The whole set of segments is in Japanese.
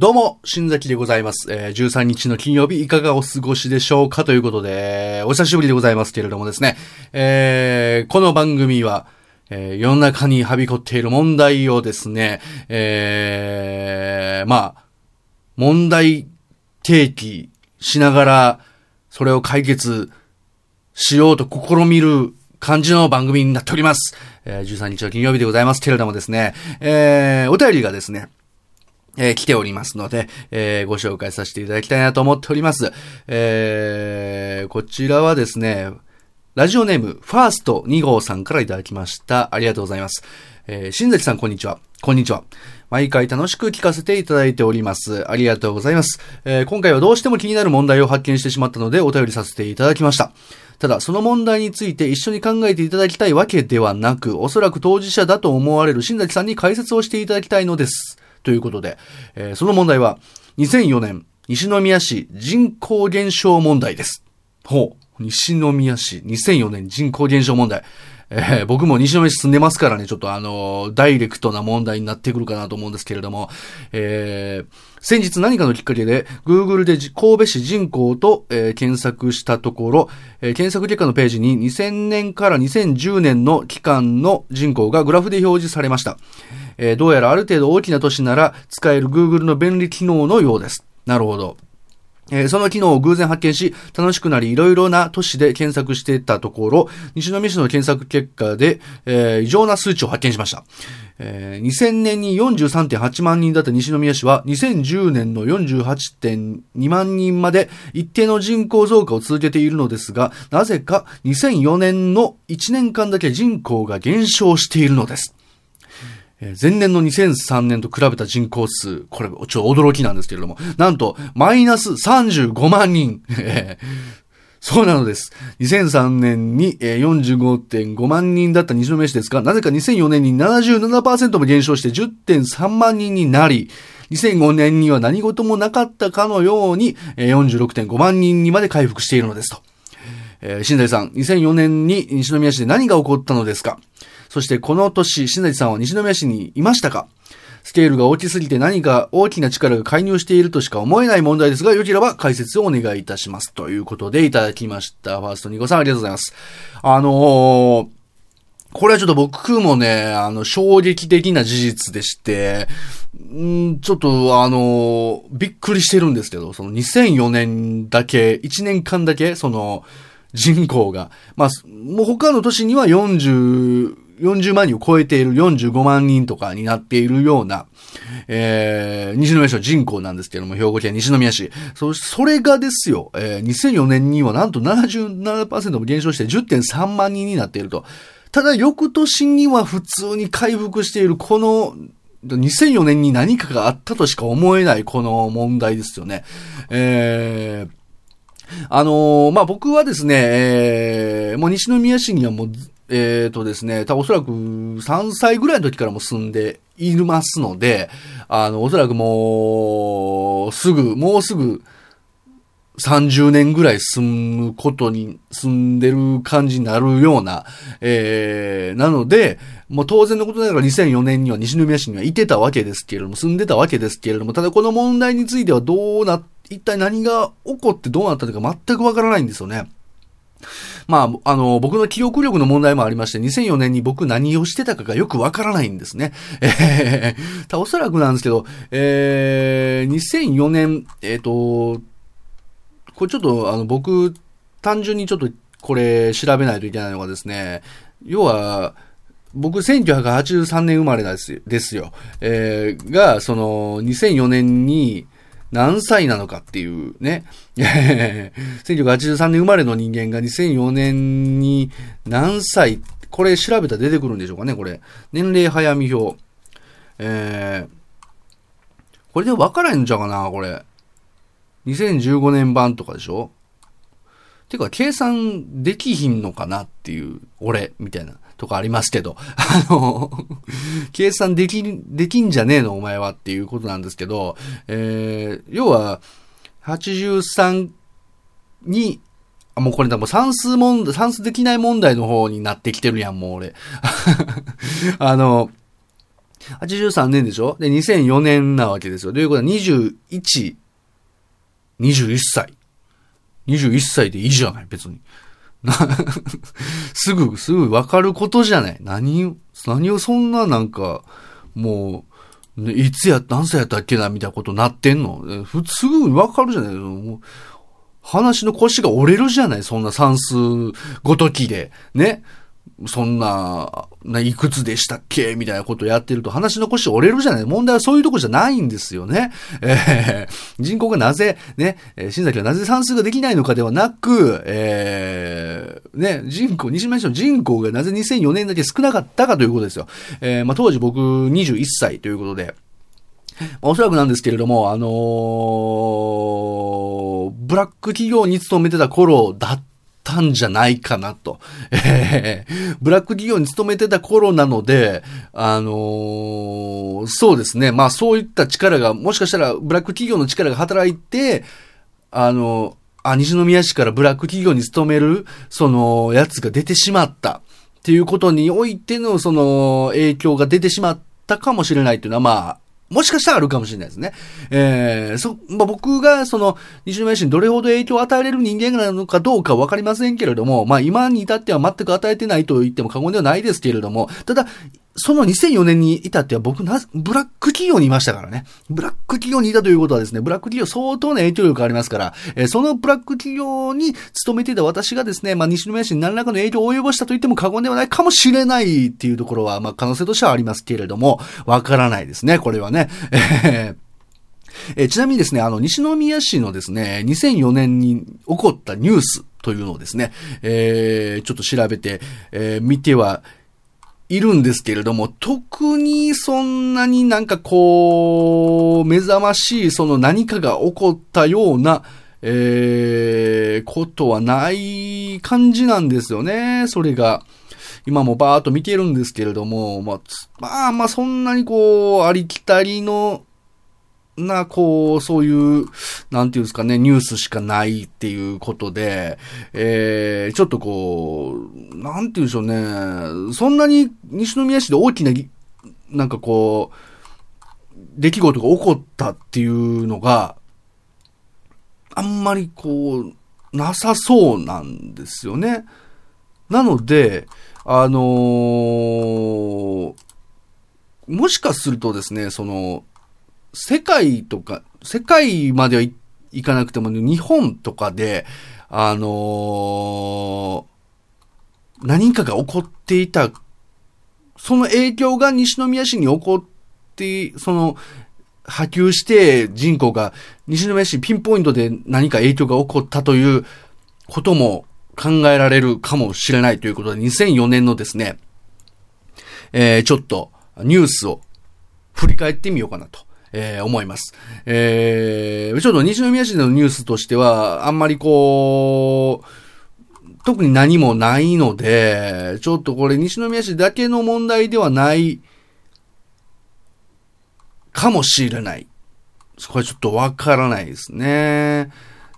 どうも、新崎でございます。えー、13日の金曜日いかがお過ごしでしょうかということで、お久しぶりでございますけれどもですね、えー、この番組は、えー、世の中にはびこっている問題をですね、えー、まあ、問題提起しながら、それを解決しようと試みる感じの番組になっております。えー、13日の金曜日でございますけれどもですね、えー、お便りがですね、えー、来ておりますので、えー、ご紹介させていただきたいなと思っております。えー、こちらはですね、ラジオネーム、ファースト2号さんからいただきました。ありがとうございます。えー、新崎さん、こんにちは。こんにちは。毎回楽しく聞かせていただいております。ありがとうございます。えー、今回はどうしても気になる問題を発見してしまったので、お便りさせていただきました。ただ、その問題について一緒に考えていただきたいわけではなく、おそらく当事者だと思われる新崎さんに解説をしていただきたいのです。ということで、えーその問題は、2004年、西宮市人口減少問題です。ほう。西宮市、2004年人口減少問題。えー僕も西宮市住んでますからね、ちょっとあのーダイレクトな問題になってくるかなと思うんですけれども、えー先日何かのきっかけで、Google で神戸市人口と、えー検索したところ、えー検索結果のページに2000年から2010年の期間の人口がグラフで表示されました。えーどうやらある程度大きな都市なら使える Google の便利機能のようです。なるほど。えーその機能を偶然発見し、楽しくなり、いろいろな都市で検索していたところ、西宮市の検索結果で、えー異常な数値を発見しました。えー2000年に43.8万人だった西宮市は、2010年の48.2万人まで一定の人口増加を続けているのですが、なぜか2004年の1年間だけ人口が減少しているのです。前年の2003年と比べた人口数、これ、ちょっと驚きなんですけれども、なんと、マイナス35万人。そうなのです。2003年に45.5万人だった西宮市ですが、なぜか2004年に77%も減少して10.3万人になり、2005年には何事もなかったかのように46.5万人にまで回復しているのですと。えー、新谷さん、2004年に西宮市で何が起こったのですか？そしてこの年、新谷さんは西宮市にいましたか？スケールが大きすぎて何か大きな力が介入しているとしか思えない問題ですが、よければ解説をお願いいたします。ということでいただきました。ファーストニコさんありがとうございます。あのーこれはちょっと僕もね、あの、衝撃的な事実でして、んちょっとあのー、びっくりしてるんですけど、その2004年だけ、1年間だけ、その、人口が、まあ、もう他の年には40、40万人を超えている45万人とかになっているような、えー、西宮市の人口なんですけども、兵庫県西宮市。そ、それがですよ、えー、2004年にはなんと77%も減少して10.3万人になっていると。ただ、翌年には普通に回復している、この、2004年に何かがあったとしか思えないこの問題ですよね。えー、あのーまあ、僕はですね、えー、もう西宮市にはもう、えーとですね、多分おそらく3歳ぐらいの時からも住んでいますので、あの、おそらくもう、すぐ、もうすぐ、30年ぐらい住むことに、住んでる感じになるような、えー、なので、もう当然のことながら2004年には西宮市にはいてたわけですけれども、住んでたわけですけれども、ただこの問題についてはどうな、一体何が起こってどうなったのか全くわからないんですよね。まあ、あの、僕の記憶力の問題もありまして、2004年に僕何をしてたかがよくわからないんですね。えー、おそらくなんですけど、えー、2004年、えっ、と、これちょっと、あの、僕、単純にちょっと、これ、調べないといけないのがですね、要は、僕、1983年生まれなんですですよ。えー、が、その、2004年に、何歳なのかっていうね。1983年生まれの人間が2004年に何歳、これ調べたら出てくるんでしょうかね、これ。年齢早見表。えー、これで分からへんちゃうかな、これ。2015年版とかでしょてか、計算できひんのかなっていう、俺、みたいな、とかありますけど、あの、計算でき、できんじゃねえの、お前はっていうことなんですけど、えー、要は、83に、あ、もうこれだ、もう算数問題、算数できない問題の方になってきてるやん、もう俺。あの、83年でしょ？で、2004年なわけですよ。ということは21、21歳。21歳でいいじゃない、別に。すぐ、すぐわかることじゃない。何を、何をそんななんか、もう、いつや、何歳やったっけな、みたいなことなってんのふすぐわかるじゃないもう話の腰が折れるじゃないそんな算数ごときで。ね。そんな、ないくつでしたっけ？みたいなことやってると話の腰折れるじゃない問題はそういうとこじゃないんですよね。えー、人口がなぜ、ね、新崎はなぜ算数ができないのかではなく、えー、ね、人口、西村市の人口がなぜ2004年だけ少なかったかということですよ。えー、まあ、当時僕21歳ということで、おそらくなんですけれども、あのー、ブラック企業に勤めてた頃だったたんじゃないかなと。えー、ブラック企業に勤めてた頃なので、あのー、そうですね。まあそういった力が、もしかしたらブラック企業の力が働いて、あの、あ、西宮市からブラック企業に勤める、その、やつが出てしまったっていうことにおいての、その、影響が出てしまったかもしれないっていうのは、まあ、もしかしたらあるかもしれないですね。えー、そ、まあ、僕がその、西宮市にどれほど影響を与えれる人間なのかどうかわかりませんけれども、まあ、今に至っては全く与えてないと言っても過言ではないですけれども、ただ、その2004年に至っては僕な、ブラック企業にいましたからね。ブラック企業にいたということはですね、ブラック企業相当な影響力がありますから、えー、そのブラック企業に勤めていた私がですね、まあ、西宮市に何らかの影響を及ぼしたと言っても過言ではないかもしれないっていうところは、まあ、可能性としてはありますけれども、わからないですね、これはね。えーえちなみにですね、あの、西宮市のですね、2004年に起こったニュースというのをですね、えー、ちょっと調べて、えー、見てはいるんですけれども、特にそんなになんかこう、目覚ましいその何かが起こったような、えー、ことはない感じなんですよね、それが。今もバーっと見てるんですけれども、まあ、まあまあそんなにこう、ありきたりのな、こう、そういう、なんていうんですかね、ニュースしかないっていうことで、えー、ちょっとこう、なんていうんでしょうね、そんなに西宮市で大きな、なんかこう、出来事が起こったっていうのが、あんまりこう、なさそうなんですよね。なので、あのー、もしかするとですね、その、世界とか、世界までは行かなくても、日本とかで、あのー、何かが起こっていた、その影響が西宮市に起こって、その、波及して人口が西宮市ピンポイントで何か影響が起こったということも考えられるかもしれないということで、2004年のですね、えー、ちょっとニュースを振り返ってみようかなと。えー、思います。えー、ちょっと西宮市のニュースとしては、あんまりこう、特に何もないので、ちょっとこれ西宮市だけの問題ではないかもしれない。これちょっとわからないですね。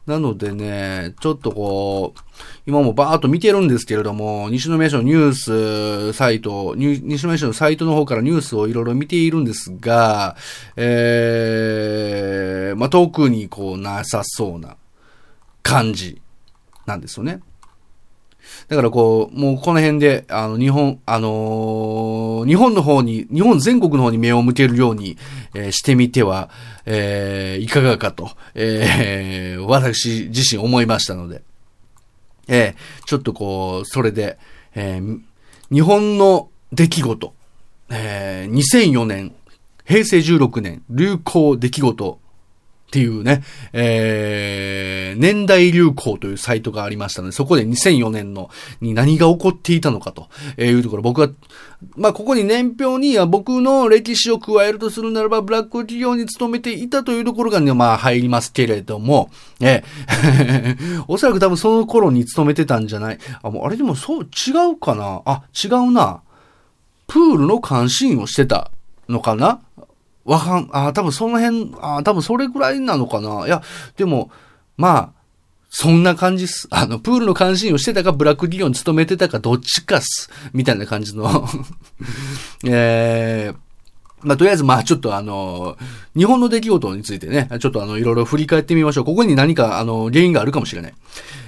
なのでね、ちょっとこう、今もバーっと見てるんですけれども、西宮市のニュースサイト、西宮市のサイトの方からニュースをいろいろ見ているんですが、えー、まあ、特にこうなさそうな感じなんですよね。だからこう、もうこの辺で、あの、日本、あのー、日本の方に、日本全国の方に目を向けるように、えー、してみては、えー、いかがかと、えー、私自身思いましたので、えー、ちょっとこう、それで、えー、日本の出来事、えー、2004年、平成16年、流行出来事っていうね、えー、年代流行というサイトがありましたので、そこで2004年のに何が起こっていたのかというところ、僕は、まあ、ここに年表に僕の歴史を加えるとするならば、ブラック企業に勤めていたというところがね、まあ、入りますけれども、えー、おそらく多分その頃に勤めてたんじゃない。あ、もうあれでもそう、違うかなあ、違うな。プールの監視員をしてたのかなわかん、あ多分その辺、あ多分それぐらいなのかな。いや、でも、まあ、そんな感じっす。あの、プールの監視員をしてたか、ブラック企業に勤めてたか、どっちかっす。みたいな感じの えー、まあ、とりあえず、まあ、ちょっとあの、日本の出来事についてね、ちょっとあの、いろいろ振り返ってみましょう。ここに何か、あの、原因があるかもしれない。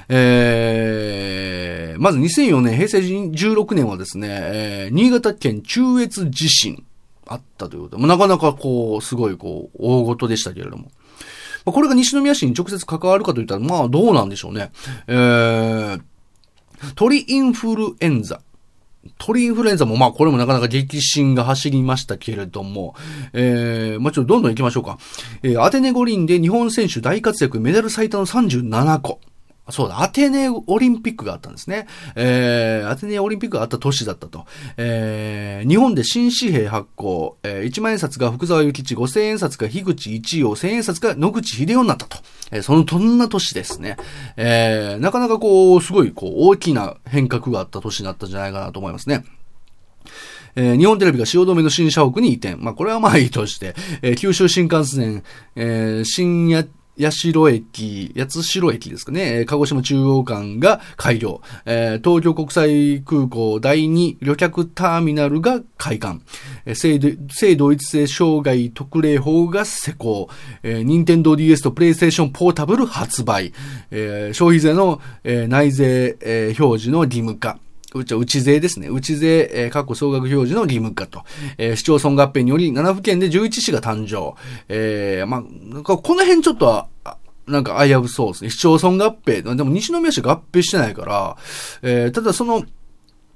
えー、まず2004年、平成16年はですね、えー、新潟県中越地震あったということで、なかなかこう、すごいこう、大事でしたけれども。まこれが西宮市に直接関わるかといったら、まあ、どうなんでしょうね。えー、鳥インフルエンザ。鳥インフルエンザも、まあ、これもなかなか激震が走りましたけれども、えー、まあ、ちょっとどんどん行きましょうか。えー、アテネ五輪で日本選手大活躍、メダル最多の37個。そうだ、アテネオリンピックがあったんですね。えー、アテネオリンピックがあった年だったと。えー、日本で新紙幣発行、えー、1万円札が福沢諭吉、5000円札が樋口一葉、1千円札が野口秀夫になったと。えー、その、そんな年ですね。えー、なかなかこう、すごい、こう、大きな変革があった年だったんじゃないかなと思いますね。えー、日本テレビが汐留の新社屋に移転。まあ、これはまあいいとして、えー、九州新幹線、えー、新や、八代駅、八代駅ですかね、鹿児島中央間が開業、えー、東京国際空港第2旅客ターミナルが開館、えー、性同一性障害特例法が施行、えー、任天堂 DS とプレイステーションポータブル発売、えー、消費税の、えー、内税、えー、表示の義務化、うち、内税ですね。内税、えー、過去総額表示の義務化と、えー、市町村合併により7府県で11市が誕生。えー、まあ、なんかこの辺ちょっとは、なんか危うそうですね。市町村合併。でも西宮市合併してないから、えー、ただその、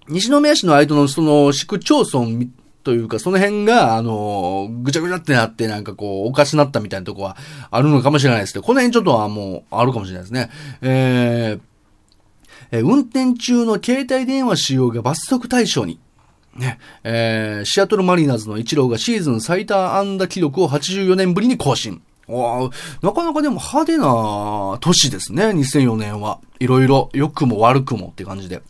西宮市の間のその市区町村というか、その辺が、あの、ぐちゃぐちゃってなって、なんかこう、おかしなったみたいなとこはあるのかもしれないですけど、この辺ちょっとはもう、あるかもしれないですね。えー、え運転中の携帯電話使用が罰則対象に。ね、えー、シアトルマリナーズのイチローがシーズン最多安打記録を84年ぶりに更新。なかなかでも派手な年ですね、2004年は。いろいろ、良くも悪くもって感じで。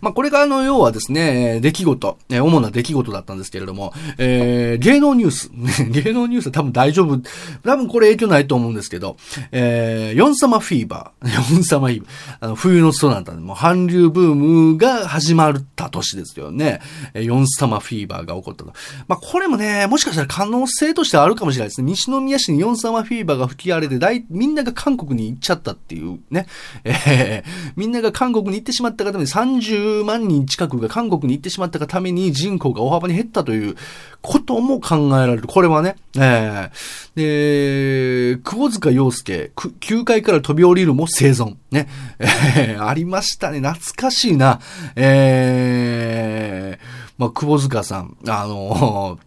まあ、これがあの、要はですね、出来事、主な出来事だったんですけれども、えー、芸能ニュース、芸能ニュースは多分大丈夫、多分これ影響ないと思うんですけど、えー、ヨンサマフィーバー、ヨンサマフィーバー、あの、冬のソナタでも韓流ブームが始まった年ですよね。えヨンサマフィーバーが起こったと。まあ、これもね、もしかしたら可能性としてあるかもしれないですね。西宮市にヨンサマフィーバーが吹き荒れて、大、みんなが韓国に行っちゃったっていうね。えー、みんなが韓国に行ってしまった方に30 50万人近くが韓国に行ってしまったがために人口が大幅に減ったということも考えられる。これはね。えー、で、窪塚洋介、9階から飛び降りるも生存。ね。えー、ありましたね。懐かしいな。えー、まあ、窪塚さん、あの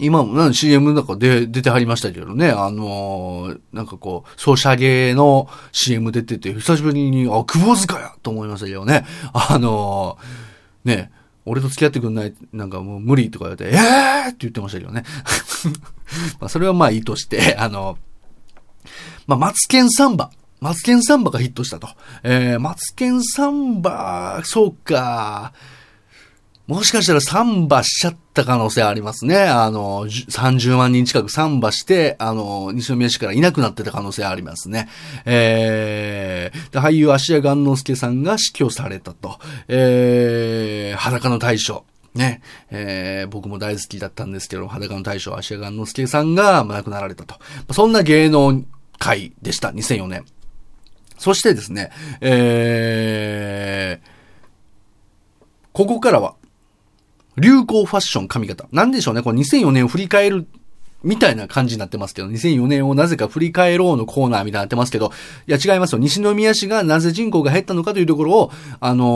今も、な CM なんかで出てはりましたけどね、あのー、なんかこう、ソシャゲの CM 出てて、久しぶりに、あ、久保塚やと思いましたけどね。あのー、ね、俺と付き合ってくんない、なんかもう無理とか言われて、えーって言ってましたけどね。まあ、それはまあいいとして、あのー、まあ、マツケンサンバ。マツケンサンバがヒットしたと。えー、マツケンサンバ、そうか。もしかしたらサンバしちゃった可能性ありますね。あの、30万人近くサンバして、あの、西宮市からいなくなってた可能性ありますね。えー、俳優芦屋雁之助さんが死去されたと。えー、裸の大将。ね、えー、僕も大好きだったんですけど、裸の大将、芦屋雁之助さんが亡くなられたと。そんな芸能界でした、2004年。そしてですね、えー、ここからは、流行ファッション髪型。なんでしょうね、この2004年を振り返るみたいな感じになってますけど、2004年をなぜか振り返ろうのコーナーみたいになってますけど、いや違いますよ。西宮市がなぜ人口が減ったのかというところを、あのー、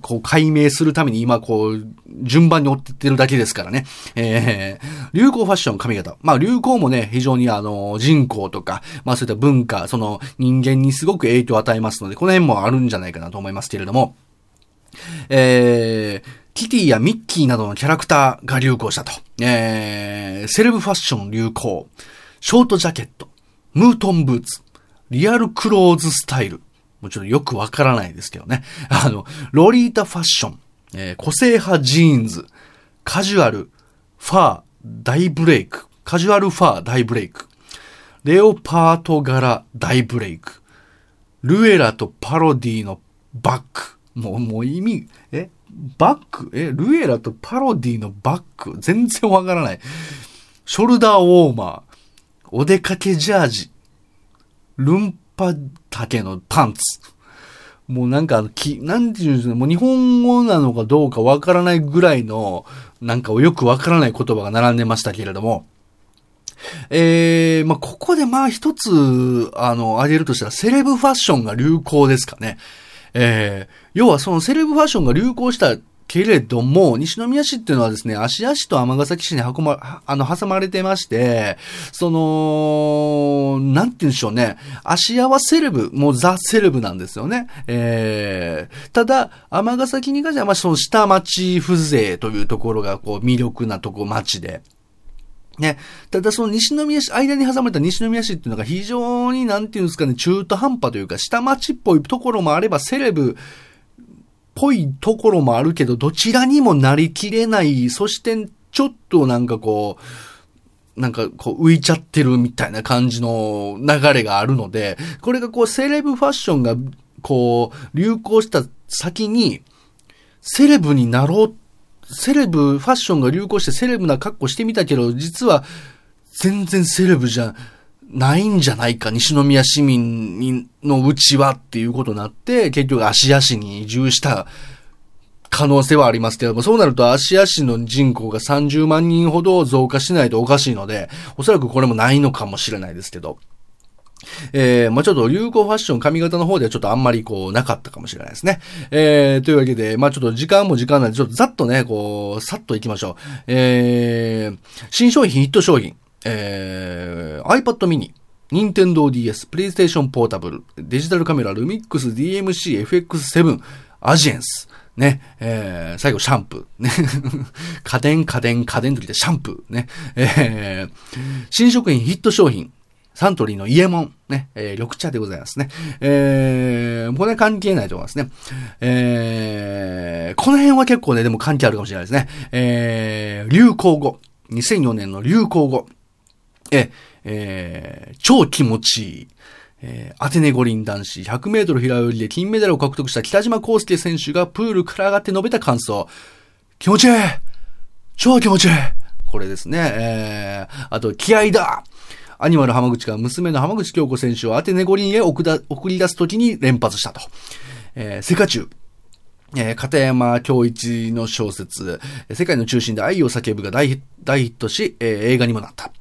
こう解明するために今こう、順番に追ってってるだけですからね。えー、流行ファッション髪型。まあ流行もね、非常にあの、人口とか、まあそういった文化、その人間にすごく影響を与えますので、この辺もあるんじゃないかなと思いますけれども、えー、キティやミッキーなどのキャラクターが流行したと。えー、セレブファッション流行、ショートジャケット、ムートンブーツ、リアルクローズスタイル。もちょっとよくわからないですけどね。あの、ロリータファッション、えー、個性派ジーンズ、カジュアル、ファー、大ブレイク、カジュアルファー、大ブレイク、レオパート柄、大ブレイク、ルエラとパロディのバック。もう、もう意味、え？バック？え、ルエラとパロディのバック？全然わからない。ショルダーウォーマー。お出かけジャージ。ルンパ丈のパンツ。もうなんか、き、なんていうんですかもう日本語なのかどうかわからないぐらいの、なんかよくわからない言葉が並んでましたけれども、えー、まあ、ここでまあ一つ、あの、挙げるとしたら、セレブファッションが流行ですかね。えー、要はそのセレブファッションが流行したけれども、西宮市っていうのはですね、芦屋市と尼崎市に運ま、あの、挟まれてまして、その、なんて言うんでしょうね。芦屋はセレブ、もうザ・セレブなんですよね。えー、ただ、尼崎に関しては、まあ、その下町風情というところが、こう、魅力なとこ、町で。ね。ただその西宮市、間に挟まれた西宮市っていうのが非常になんていうんですかね、中途半端というか、下町っぽいところもあれば、セレブぽいところもあるけど、どちらにもなりきれない、そしてちょっとなんかこう、なんかこう浮いちゃってるみたいな感じの流れがあるので、これがこうセレブファッションがこう流行した先に、セレブになろうセレブ、ファッションが流行してセレブな格好してみたけど、実は全然セレブじゃないんじゃないか、西宮市民のうちはっていうことになって、結局芦屋市に移住した可能性はありますけども、そうなると芦屋市の人口が30万人ほど増加しないとおかしいので、おそらくこれもないのかもしれないですけど。えー、まあ、ちょっと流行ファッション髪型の方ではちょっとあんまりこうなかったかもしれないですね。えー、というわけで、まあ、ちょっと時間も時間なんで、ちょっとざっとね、こう、さっと行きましょう。えー、新商品、ヒット商品、えー、iPad mini。任天堂 DS、PlayStation Portable、デジタルカメラ、ルミックス DMC、FX7、アジエンス、ね、えー、最後シャンプー、ね、家電、家電、家電ときてシャンプー、ね、えー、新食品ヒット商品、サントリーのイエモン、ね、えー、緑茶でございますね。えー、これ関係ないと思いますね。えー、この辺は結構ね、でも関係あるかもしれないですね。えー、流行語。2004年の流行語。え、えー、超気持ちいい。えー、アテネ五輪男子100メートル平泳ぎで金メダルを獲得した北島康介選手がプールから上がって述べた感想。気持ちいい超気持ちいいこれですね。えー、あと、気合だアニマル浜口が娘の浜口京子選手をアテネ五輪へ送り出すときに連発したと。えー、セカチュウ。えー、片山京一の小説、世界の中心で愛を叫ぶが大ヒットし、えー、映画にもなった。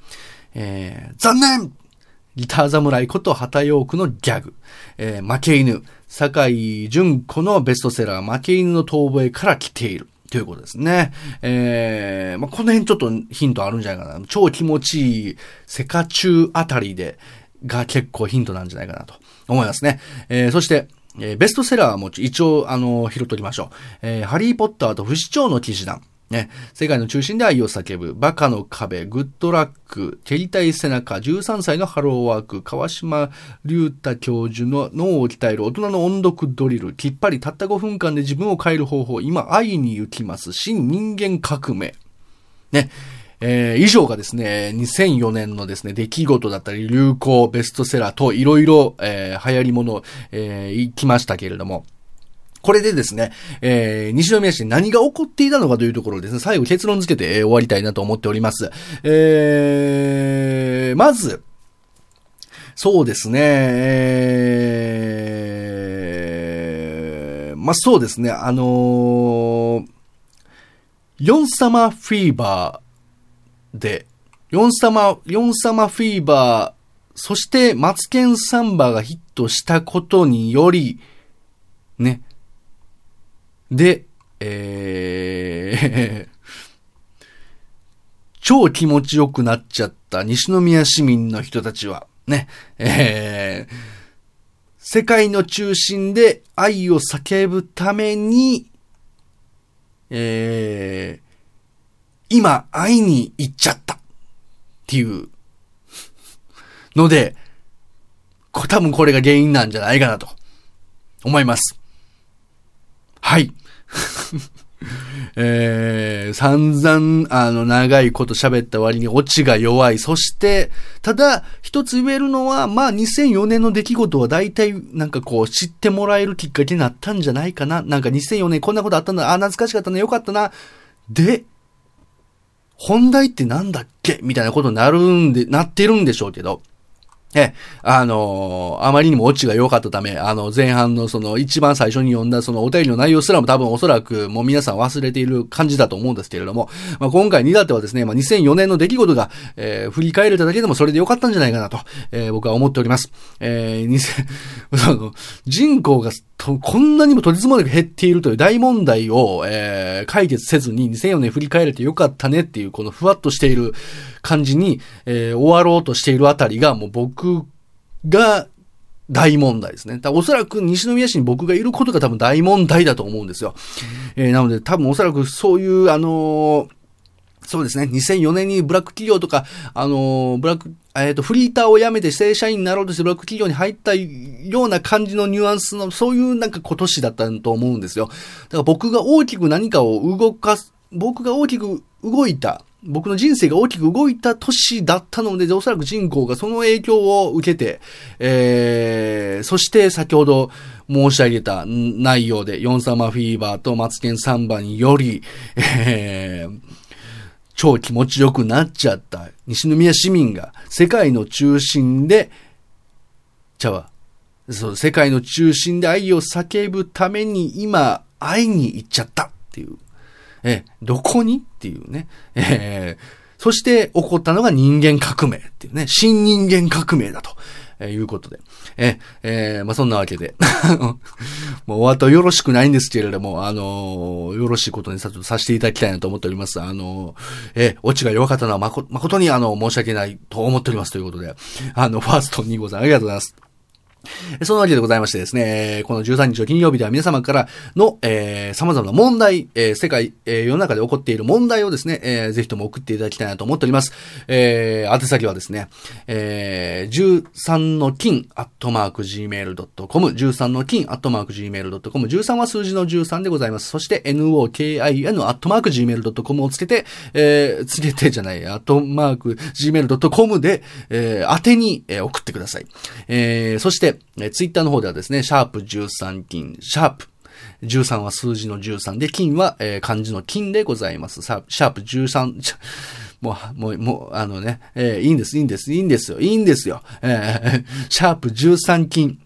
えー、残念ギター侍こと旗ヨークのギャグ。えー、負け犬。坂井淳子のベストセラー、負け犬の遠吠えから来ている。ということですね。えー、まあ、この辺ちょっとヒントあるんじゃないかな。超気持ちいいセカチューあたりで、が結構ヒントなんじゃないかなと思いますね。えー、そして、えー、ベストセラーも一応、あの、拾っときましょう。えー、ハリーポッターと不死鳥の騎士団。ね、世界の中心で愛を叫ぶ、バカの壁、グッドラック、蹴りたい背中、13歳のハローワーク、川島隆太教授の脳を鍛える。大人の音読ドリル、きっぱりたった5分間で自分を変える方法、今愛に行きます、新人間革命。ね。えー、以上がですね、2004年のですね、出来事だったり、流行、ベストセラーといろいろ、えー、流行り物、えー、行きましたけれども、これでですね、えー、西宮市に何が起こっていたのかというところをですね、最後結論付けて、終わりたいなと思っております。えー、まず、そうですね、えー、まあ、そうですね、あのー、ヨンサマフィーバーで、ヨンサマ、ヨンサマフィーバー、そしてマツケンサンバがヒットしたことにより、ね、で、えー 超気持ちよくなっちゃった西宮市民の人たちは、ね、えー、世界の中心で愛を叫ぶために、えー、今会いに行っちゃったっていうので、多分これが原因なんじゃないかなと思います。はい。えー、散々、あの、長いこと喋った割にオチが弱い。そして、ただ、一つ言えるのは、まあ、2004年の出来事は大体、なんかこう、知ってもらえるきっかけになったんじゃないかな。なんか2004年こんなことあったんだ。あ、懐かしかったね。よかったな。で、本題ってなんだっけ？みたいなことになるんで、なってるんでしょうけど。え、あのー、あまりにもオチが良かったため、あの、前半のその一番最初に読んだそのお便りの内容すらも多分おそらくもう皆さん忘れている感じだと思うんですけれども、まあ、今回にだってはですね、まあ、2004年の出来事が、えー、振り返れただけでもそれで良かったんじゃないかなと、えー、僕は思っております。えー、2000、その、人口がとこんなにも取り積もりが減っているという大問題を、えー、解決せずに2004年振り返れて良かったねっていうこのふわっとしている感じに、えー、終わろうとしているあたりがもう僕が大問題ですね。だおそらく西宮市に僕がいることが多分大問題だと思うんですよ。えー、なので多分おそらくそういう、あのー、そうですね。2004年にブラック企業とか、あのー、ブラック、えっ、ー、と、フリーターを辞めて正社員になろうとしてブラック企業に入ったような感じのニュアンスの、そういうなんか今年だったと思うんですよ。だから僕が大きく何かを動かす、僕が大きく動いた、僕の人生が大きく動いた年だったので、おそらく人口がその影響を受けて、えー、そして先ほど申し上げた内容で、ヨンサマフィーバーとマツケンサンバにより、えー、超気持ちよくなっちゃった西宮市民が世界の中心で、ちゃわ、そう、世界の中心で愛を叫ぶために今、会いに行っちゃったっていう。え、どこにっていうね。えー、そして起こったのが人間革命っていうね。新人間革命だと。えー、いうことで。え、えー、まあ、そんなわけで。もうお後よろしくないんですけれども、あのー、よろしいことにささせていただきたいなと思っております。あのー、え、オチが弱かったのはまこ誠にあの、申し訳ないと思っておりますということで、あの、ファースト2号さんありがとうございます。そのわけでございましてですね、この13日の金曜日では皆様からの、えー、様々な問題、えー、世界、えー、世の中で起こっている問題をですね、えー、ぜひとも送っていただきたいなと思っております。えー、宛先はですね、えー、13の金、アットマーク gmail.com、13の金、アットマーク gmail.com、13は数字の13でございます。そして、nokin、アットマーク gmail.com をつけて、えー、つけてじゃない、アットマーク gmail.com で、えー、宛てに、えー、送ってください。えー、そして、えツイッターの方ではですね、シャープ13金、シャープ13は数字の13で、金は、えー、漢字の金でございます。シャープ13、もう、もう、もう、あのね、えー、いいんです、いいんです、いいんですよ、いいんですよ。えー、シャープ13金。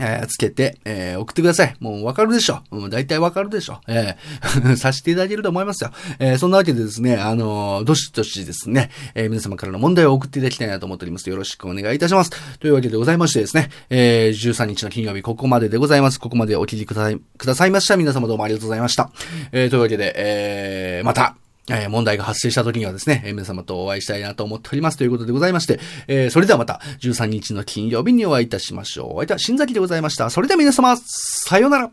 えー、つけて、えー、送ってください。もうわかるでしょ。うん、大体わかるでしょ。えー、させていただけると思いますよ。えー、そんなわけでですね、あのー、どしどしですね、えー、皆様からの問題を送っていただきたいなと思っております。よろしくお願いいたします。というわけでございましてですね、えー、13日の金曜日、ここまででございます。ここまでお聞きください、くださいました。皆様どうもありがとうございました。えー、というわけで、えー、また、えー、問題が発生した時にはですね、えー、皆様とお会いしたいなと思っておりますということでございまして、えー、それではまた13日の金曜日にお会いいたしましょう。お相手は新崎でございました。それでは皆様、さようなら。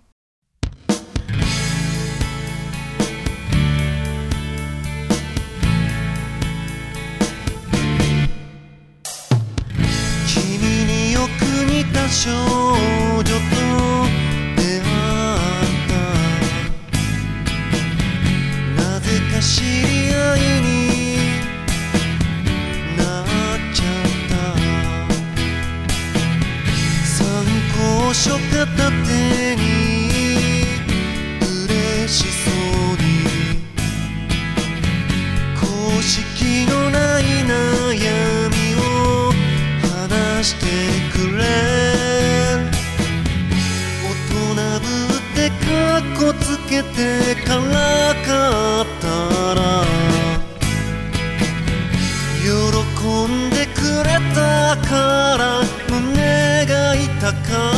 君によく似た少女とからかったんでくれたから胸が痛かった。